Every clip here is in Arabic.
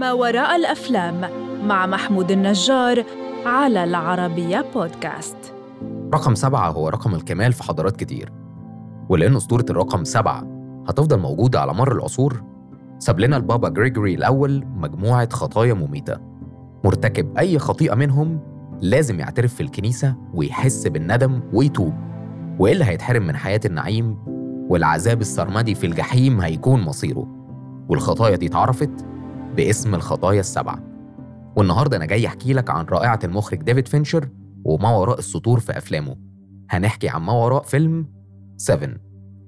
ما وراء الأفلام مع محمود النجار على العربية بودكاست. رقم سبعة هو رقم الكمال في حضارات كتير. ولأن أسطورة الرقم سبعة هتفضل موجودة على مر العصور ساب لنا البابا جريجوري الأول مجموعة خطايا مميتة. مرتكب أي خطيئة منهم لازم يعترف في الكنيسة ويحس بالندم ويتوب. وإلا هيتحرم من حياة النعيم؟ والعذاب السرمدي في الجحيم هيكون مصيره. والخطايا دي اتعرفت باسم الخطايا السبعة. والنهاردة أنا جاي أحكي لك عن رائعة المخرج ديفيد فينشر وما وراء السطور في أفلامه. هنحكي عن ما وراء فيلم 7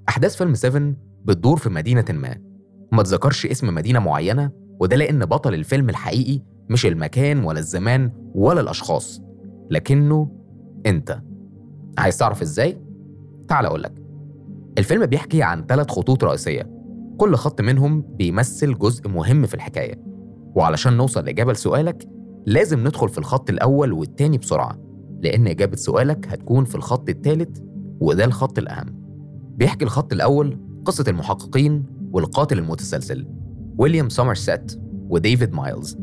أحداث فيلم 7 بتدور في مدينة ما. ما تذكرش اسم مدينة معينة وده لأن بطل الفيلم الحقيقي مش المكان ولا الزمان ولا الأشخاص لكنه أنت. عايز تعرف إزاي؟ تعال أقولك. الفيلم بيحكي عن ثلاث خطوط رئيسية. كل خط منهم بيمثل جزء مهم في الحكاية. وعلشان نوصل لإجابة لسؤالك لازم ندخل في الخط الأول والتاني بسرعة لأن إجابة سؤالك هتكون في الخط الثالث وده الخط الأهم. بيحكي الخط الأول قصة المحققين والقاتل المتسلسل ويليام سومرسيت وديفيد مايلز.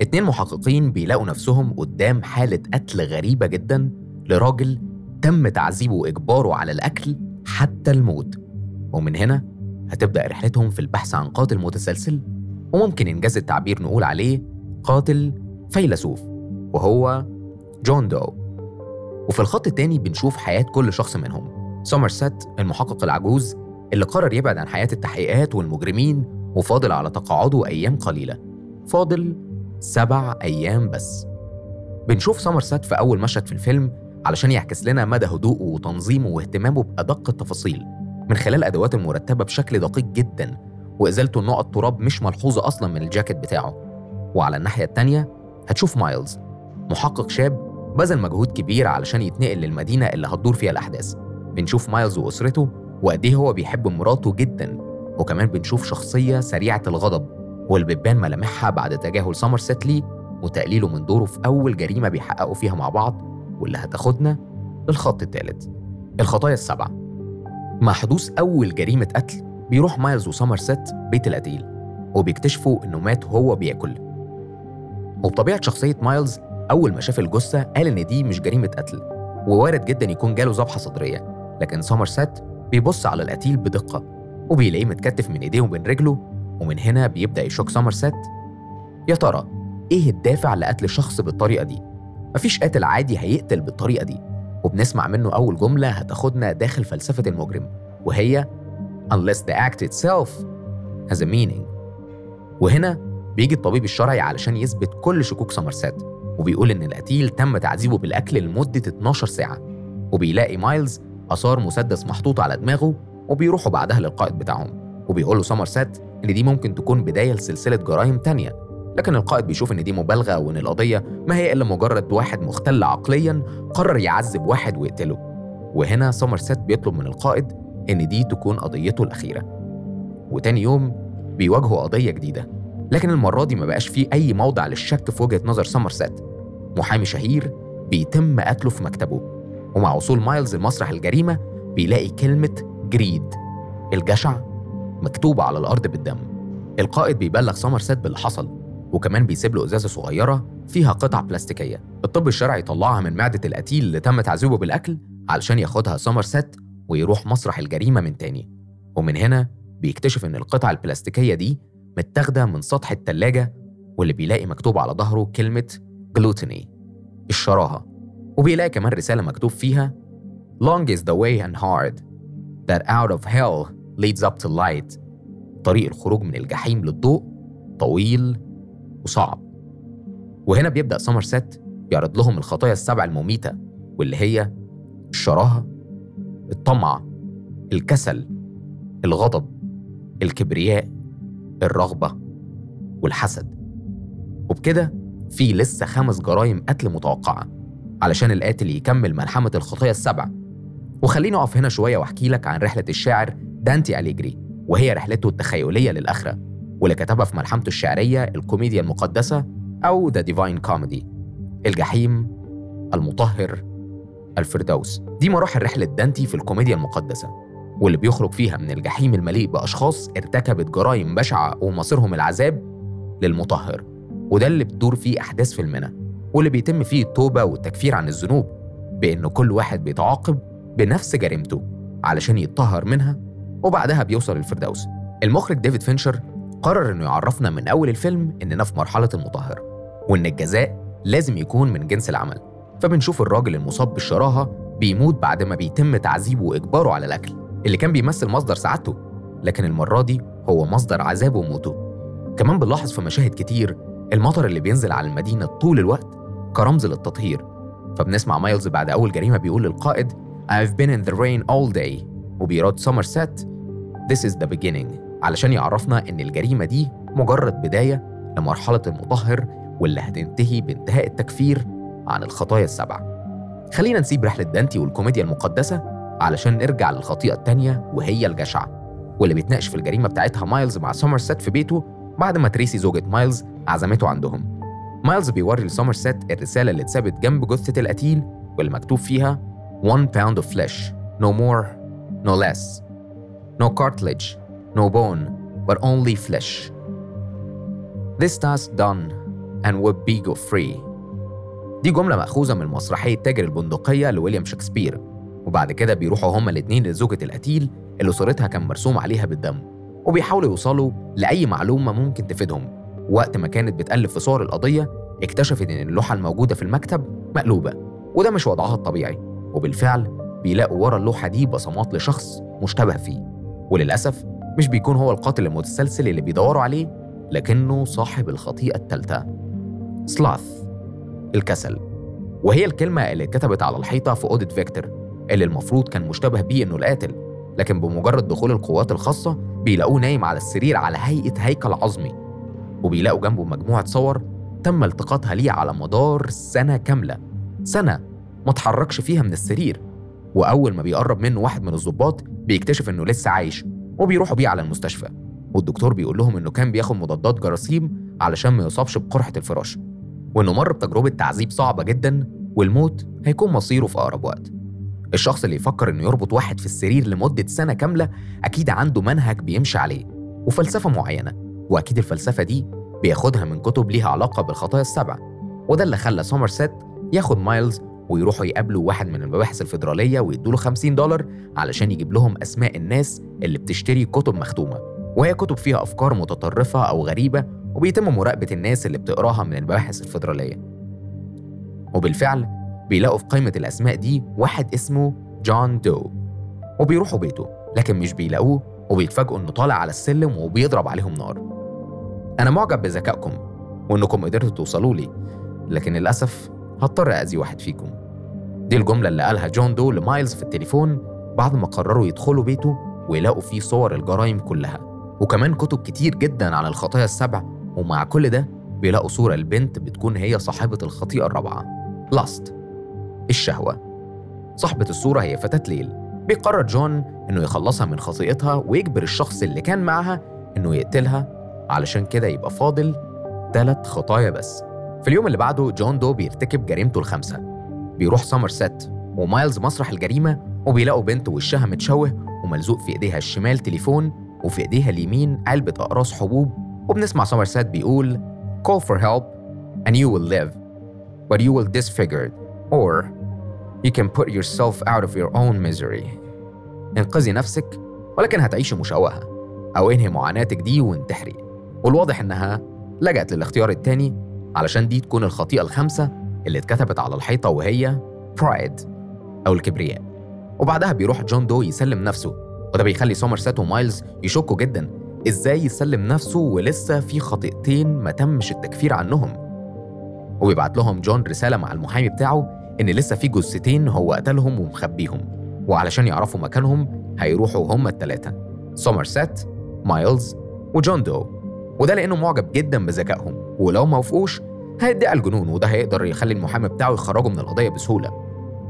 اتنين محققين بيلاقوا نفسهم قدام حالة قتل غريبة جدا لراجل تم تعذيبه وإجباره على الأكل حتى الموت. ومن هنا هتبدأ رحلتهم في البحث عن قاتل متسلسل وممكن إن جاز التعبير نقول عليه قاتل فيلسوف وهو جون دو. وفي الخط التاني بنشوف حياة كل شخص منهم. سومرسيت المحقق العجوز اللي قرر يبعد عن حياة التحقيقات والمجرمين وفاضل على تقاعده أيام قليلة. فاضل سبع أيام بس. بنشوف سومرسيت في أول مشهد في الفيلم علشان يعكس لنا مدى هدوءه وتنظيمه واهتمامه بأدق التفاصيل. من خلال أدواته المرتبة بشكل دقيق جدا وإزالته نقط تراب مش ملحوظة أصلا من الجاكيت بتاعه. وعلى الناحية التانية هتشوف مايلز محقق شاب بذل مجهود كبير علشان يتنقل للمدينة اللي هتدور فيها الأحداث. بنشوف مايلز وأسرته وقد إيه هو بيحب مراته جدا وكمان بنشوف شخصيته سريعة الغضب واللي بتبان ملامحها بعد تجاهل سومرسيت ليه وتقليله من دوره في أول جريمة بيحققوا فيها مع بعض واللي هتاخدنا للخط الثالث الخطايا السبعة. مع حدوث أول جريمة قتل بيروح مايلز وسومرسيت بيت القتيل وبيكتشفوا إنه مات وهو بياكل وبطبيعة شخصية مايلز أول ما شاف الجثة قال إن دي مش جريمة قتل ووارد جدا يكون جاله ذبحة صدرية لكن سومرسيت بيبص على القتيل بدقة وبيلاقيه متكتف من إيديه وبين رجله ومن هنا بيبدأ يشك سومرسيت يا ترى إيه الدافع لقتل شخص بالطريقة دي؟ مفيش قاتل عادي هيقتل بالطريقة دي وبنسمع منه أول جملة هتاخدنا داخل فلسفة المجرم وهي unless the act itself has a meaning. وهنا بيجي الطبيب الشرعي علشان يثبت كل شكوك سومرسيت وبيقول إن القتيل تم تعذيبه بالأكل لمدة 12 ساعة وبيلاقي مايلز آثار مسدس محطوط على دماغه وبيروحوا بعدها للقائد بتاعهم وبيقول له سومرسيت إن دي ممكن تكون بداية لسلسلة جرائم تانية. لكن القائد بيشوف إن دي مبالغة وإن القضية ما هي إلا مجرد واحد مختل عقليا قرر يعذب واحد ويقتله. وهنا سومرسيت بيطلب من القائد إن دي تكون قضيته الأخيرة. وتاني يوم بيواجهوا قضية جديدة. لكن المرة دي ما بقاش فيه أي موضع للشك في وجهة نظر سومرسيت. محامي شهير بيتم قتله في مكتبه. ومع وصول مايلز لمسرح الجريمة بيلاقي كلمة greed. الجشع مكتوبة على الأرض بالدم. القائد بيبلغ سومرسيت باللي حصل. وكمان بيسيب له ازازة صغيرة فيها قطع بلاستيكية. الطب الشرعي طلعها من معدة القتيل اللي تم تعذيبه بالأكل علشان ياخدها سومرسيت ويروح مسرح الجريمة من تاني. ومن هنا بيكتشف إن القطع البلاستيكية دي متاخدة من سطح التلاجة واللي بيلاقي مكتوب على ظهره كلمة جلوتيني الشراهة. وبيلاقي كمان رسالة مكتوب فيها Long is the way and hard that out of hell leads up to light. طريق الخروج من الجحيم للضوء طويل وصعب. وهنا بيبدأ سومرسيت يعرض لهم الخطايا السبع المميتة واللي هي الشراهة الطمع الكسل الغضب الكبرياء الرغبة والحسد. وبكده في لسه خمس جرائم قتل متوقعة علشان القاتل يكمل ملحمة الخطايا السبع. وخليني أقف هنا شوية وأحكي لك عن رحلة الشاعر دانتي أليجري وهي رحلته التخيلية للآخرة. واللي كتبها في ملحمته الشعرية الكوميديا المقدسة أو The Divine Comedy الجحيم المطهر الفردوس. دي مراحل رحلة دانتي في الكوميديا المقدسة. واللي بيخرج فيها من الجحيم المليء بأشخاص ارتكبت جرائم بشعة ومصيرهم العذاب للمطهر. وده اللي بتدور فيه أحداث فيلمنا. واللي بيتم فيه التوبة والتكفير عن الذنوب بإن كل واحد بيتعاقب بنفس جريمته علشان يتطهر منها وبعدها بيوصل الفردوس المخرج ديفيد فينشر قرر إنه يعرفنا من أول الفيلم إننا في مرحلة المطهر وإن الجزاء لازم يكون من جنس العمل. فبنشوف الراجل المصاب بالشراهة بيموت بعد ما بيتم تعذيبه وإجباره على الأكل اللي كان بيمثل مصدر سعادته. لكن المرة دي هو مصدر عذابه وموته. كمان بنلاحظ في مشاهد كتير المطر اللي بينزل على المدينة طول الوقت كرمز للتطهير. فبنسمع مايلز بعد أول جريمة بيقول للقائد I've been in the rain all day. وبيرد سومرسيت This is the beginning. علشان يعرفنا إن الجريمة دي مجرد بداية لمرحلة المطهر واللي هتنتهي بانتهاء التكفير عن الخطايا السبع. خلينا نسيب رحلة دانتي والكوميديا المقدسة علشان نرجع للخطيئة التانية وهي الجشع واللي بيتناقش في الجريمة بتاعتها مايلز مع سومرسيت في بيته بعد ما تريسي زوجة مايلز عزمته عندهم. مايلز بيوري لسومرسيت الرسالة اللي اتثبت جنب جثة القتيل واللي مكتوب فيها one pound of flesh. No more. No less. No cartilage. No bone but only flesh. This task done and would be go free. دي جملة مأخوذة من مسرحية تاجر البندقية لويليام شكسبير. وبعد كده بيروحوا هما الاتنين لزوجة القتيل اللي صورتها كان مرسوم عليها بالدم وبيحاولوا يوصلوا لأي معلومة ممكن تفيدهم. وقت ما كانت بتقلب في صور القضية اكتشفت إن اللوحة الموجودة في المكتب مقلوبة وده مش وضعها الطبيعي. وبالفعل بيلاقوا ورا اللوحة دي بصمات لشخص مشتبه فيه. وللأسف مش بيكون هو القاتل المتسلسل اللي بيدوروا عليه لكنه صاحب الخطيئة الثالثة سلاث الكسل. وهي الكلمة اللي اتكتبت على الحيطة في أوضة فيكتور اللي المفروض كان مشتبه بيه إنه القاتل لكن بمجرد دخول القوات الخاصة بيلاقوه نايم على السرير على هيئة هيكل عظمي وبيلاقوا جنبه مجموعة صور تم التقاطها ليه على مدار سنة كاملة. سنة ما اتحركش فيها من السرير. وأول ما بيقرب منه واحد من الضباط بيكتشف إنه لسه عايش. وبيروحوا بيه على المستشفى. والدكتور بيقول لهم إنه كان بياخد مضادات جراثيم علشان ما يصابش بقرحة الفراش وإنه مر بتجربة تعذيب صعبة جدا والموت هيكون مصيره في أقرب وقت. الشخص اللي يفكر إنه يربط واحد في السرير لمدة سنة كاملة أكيد عنده منهج بيمشي عليه وفلسفة معينة وأكيد الفلسفة دي بياخدها من كتب ليها علاقة بالخطايا السبع وده اللي خلى سومرسيت ياخد مايلز ويروحوا يقابلوا واحد من المباحث الفيدرالية ويدوله 50 دولار علشان يجيب لهم أسماء الناس اللي بتشتري كتب مختومة وهي كتب فيها أفكار متطرفة أو غريبة وبيتم مراقبة الناس اللي بتقراها من المباحث الفيدرالية. وبالفعل بيلاقوا في قائمة الأسماء دي واحد اسمه جون دو. وبيروحوا بيته لكن مش بيلاقوه وبيتفاجئوا إنه طالع على السلم وبيضرب عليهم نار. أنا معجب بذكائكم وإنكم قدرتوا توصلوا لي لكن للأسف هضطر أذي واحد فيكم. دي الجملة اللي قالها جون دو لمايلز في التليفون بعد ما قرروا يدخلوا بيته ويلاقوا فيه صور الجرائم كلها. وكمان كتب كتير جدا عن الخطايا السبع ومع كل ده بيلاقوا صورة البنت بتكون هي صاحبة الخطيئة الرابعة. lust الشهوة. صاحبة الصورة هي فتاة ليل. بيقرر جون إنه يخلصها من خطيئتها ويجبر الشخص اللي كان معها إنه يقتلها علشان كده يبقى فاضل ثلاث خطايا بس. في اليوم اللي بعده جون دو بيرتكب جريمته الخامسة. بيروح سومرسيت ومايلز مسرح الجريمة وبيلاقوا بنت وشها متشوه وملزوق في إيديها الشمال تليفون وفي إيديها اليمين علبة أقراص حبوب وبنسمع سومرسيت بيقول call for help and you will live but you will disfigured or you can put yourself out of your own misery. انقذي نفسك ولكن هتعيشي مشوهة أو انهي معاناتك دي وانتحري. والواضح إنها لجأت للاختيار التاني علشان دي تكون الخطيئة الخامسة اللي اتكتبت على الحيطة وهي pride أو الكبرياء. وبعدها بيروح جون دو يسلم نفسه وده بيخلي سومرسيت ومايلز يشكوا جدا. إزاي يسلم نفسه ولسه في خطيئتين ما تمش التكفير عنهم. وبيبعت لهم جون رسالة مع المحامي بتاعه إن لسه في جثتين هو قتلهم ومخبيهم. وعلشان يعرفوا مكانهم هيروحوا هما التلاتة. سومرسيت مايلز وجون دو. وده لأنه معجب جدا بذكائهم. ولو ما وافقوش هيدعي الجنون وده هيقدر يخلي المحامي بتاعه يخرجه من القضية بسهولة.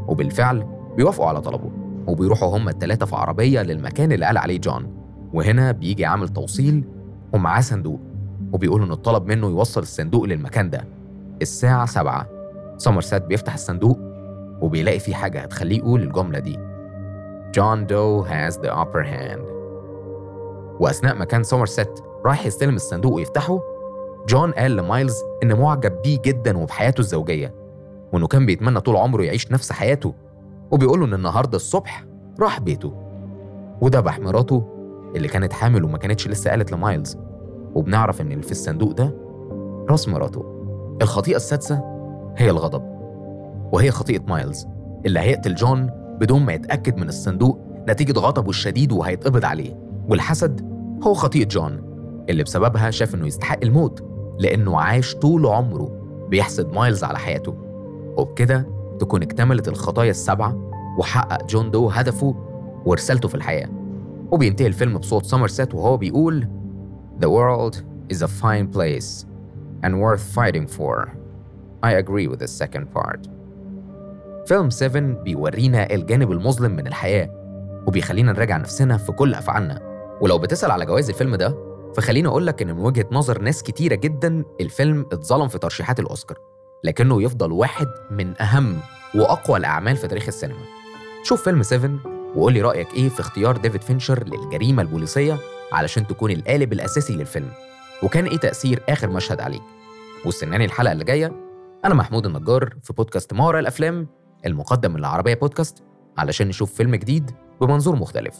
وبالفعل بيوافقوا على طلبه. وبيروحوا هما التلاتة في عربية للمكان اللي قال عليه جون. وهنا بيجي عامل توصيل ومعاه صندوق وبيقول إنه اتطلب منه يوصل الصندوق للمكان ده. الساعة سبعة. سومرسيت بيفتح الصندوق وبيلاقي فيه حاجة هتخليه يقول الجملة دي. John Doe has the upper hand. وأثناء ما كان سومرسيت رايح يستلم الصندوق ويفتحه جون قال لمايلز إن معجب بيه جدا وبحياته الزوجية وإنه كان بيتمنى طول عمره يعيش نفس حياته. وبيقول له إن النهاردة الصبح راح بيته. وذبح مراته اللي كانت حامل وما كانتش لسه قالت لمايلز. وبنعرف إن اللي في الصندوق ده راس مراته. الخطيئة السادسة هي الغضب. وهي خطيئة مايلز اللي هيقتل جون بدون ما يتأكد من الصندوق نتيجة غضبه الشديد وهيتقبض عليه. والحسد هو خطيئة جون اللي بسببها شاف إنه يستحق الموت لأنه عاش طول عمره بيحسد مايلز على حياته. وبكده تكون اكتملت الخطايا السبعة وحقق جون دو هدفه ورسالته في الحياة وبينتهي الفيلم بصوت سومرسيت وهو بيقول The world is a fine place and worth fighting for. I agree with the second part. فيلم 7 بيورينا الجانب المظلم من الحياة وبيخلينا نراجع نفسنا في كل أفعالنا ولو بتسأل على جوائز الفيلم ده فخليني أقول لك إن من وجهة نظر ناس كتيرة جدا الفيلم اتظلم في ترشيحات الأوسكار لكنه يفضل واحد من أهم وأقوى الأعمال في تاريخ السينما. شوف فيلم 7 وقول لي رأيك إيه في اختيار ديفيد فينشر للجريمة البوليسية علشان تكون القالب الأساسي للفيلم. وكان إيه تأثير آخر مشهد عليك. واستناني الحلقة اللي جاية. أنا محمود النجار في بودكاست ما وراء الأفلام المقدم من العربية بودكاست علشان نشوف فيلم جديد بمنظور مختلف.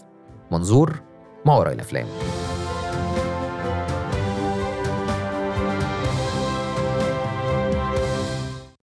منظور ما وراء الأفلام.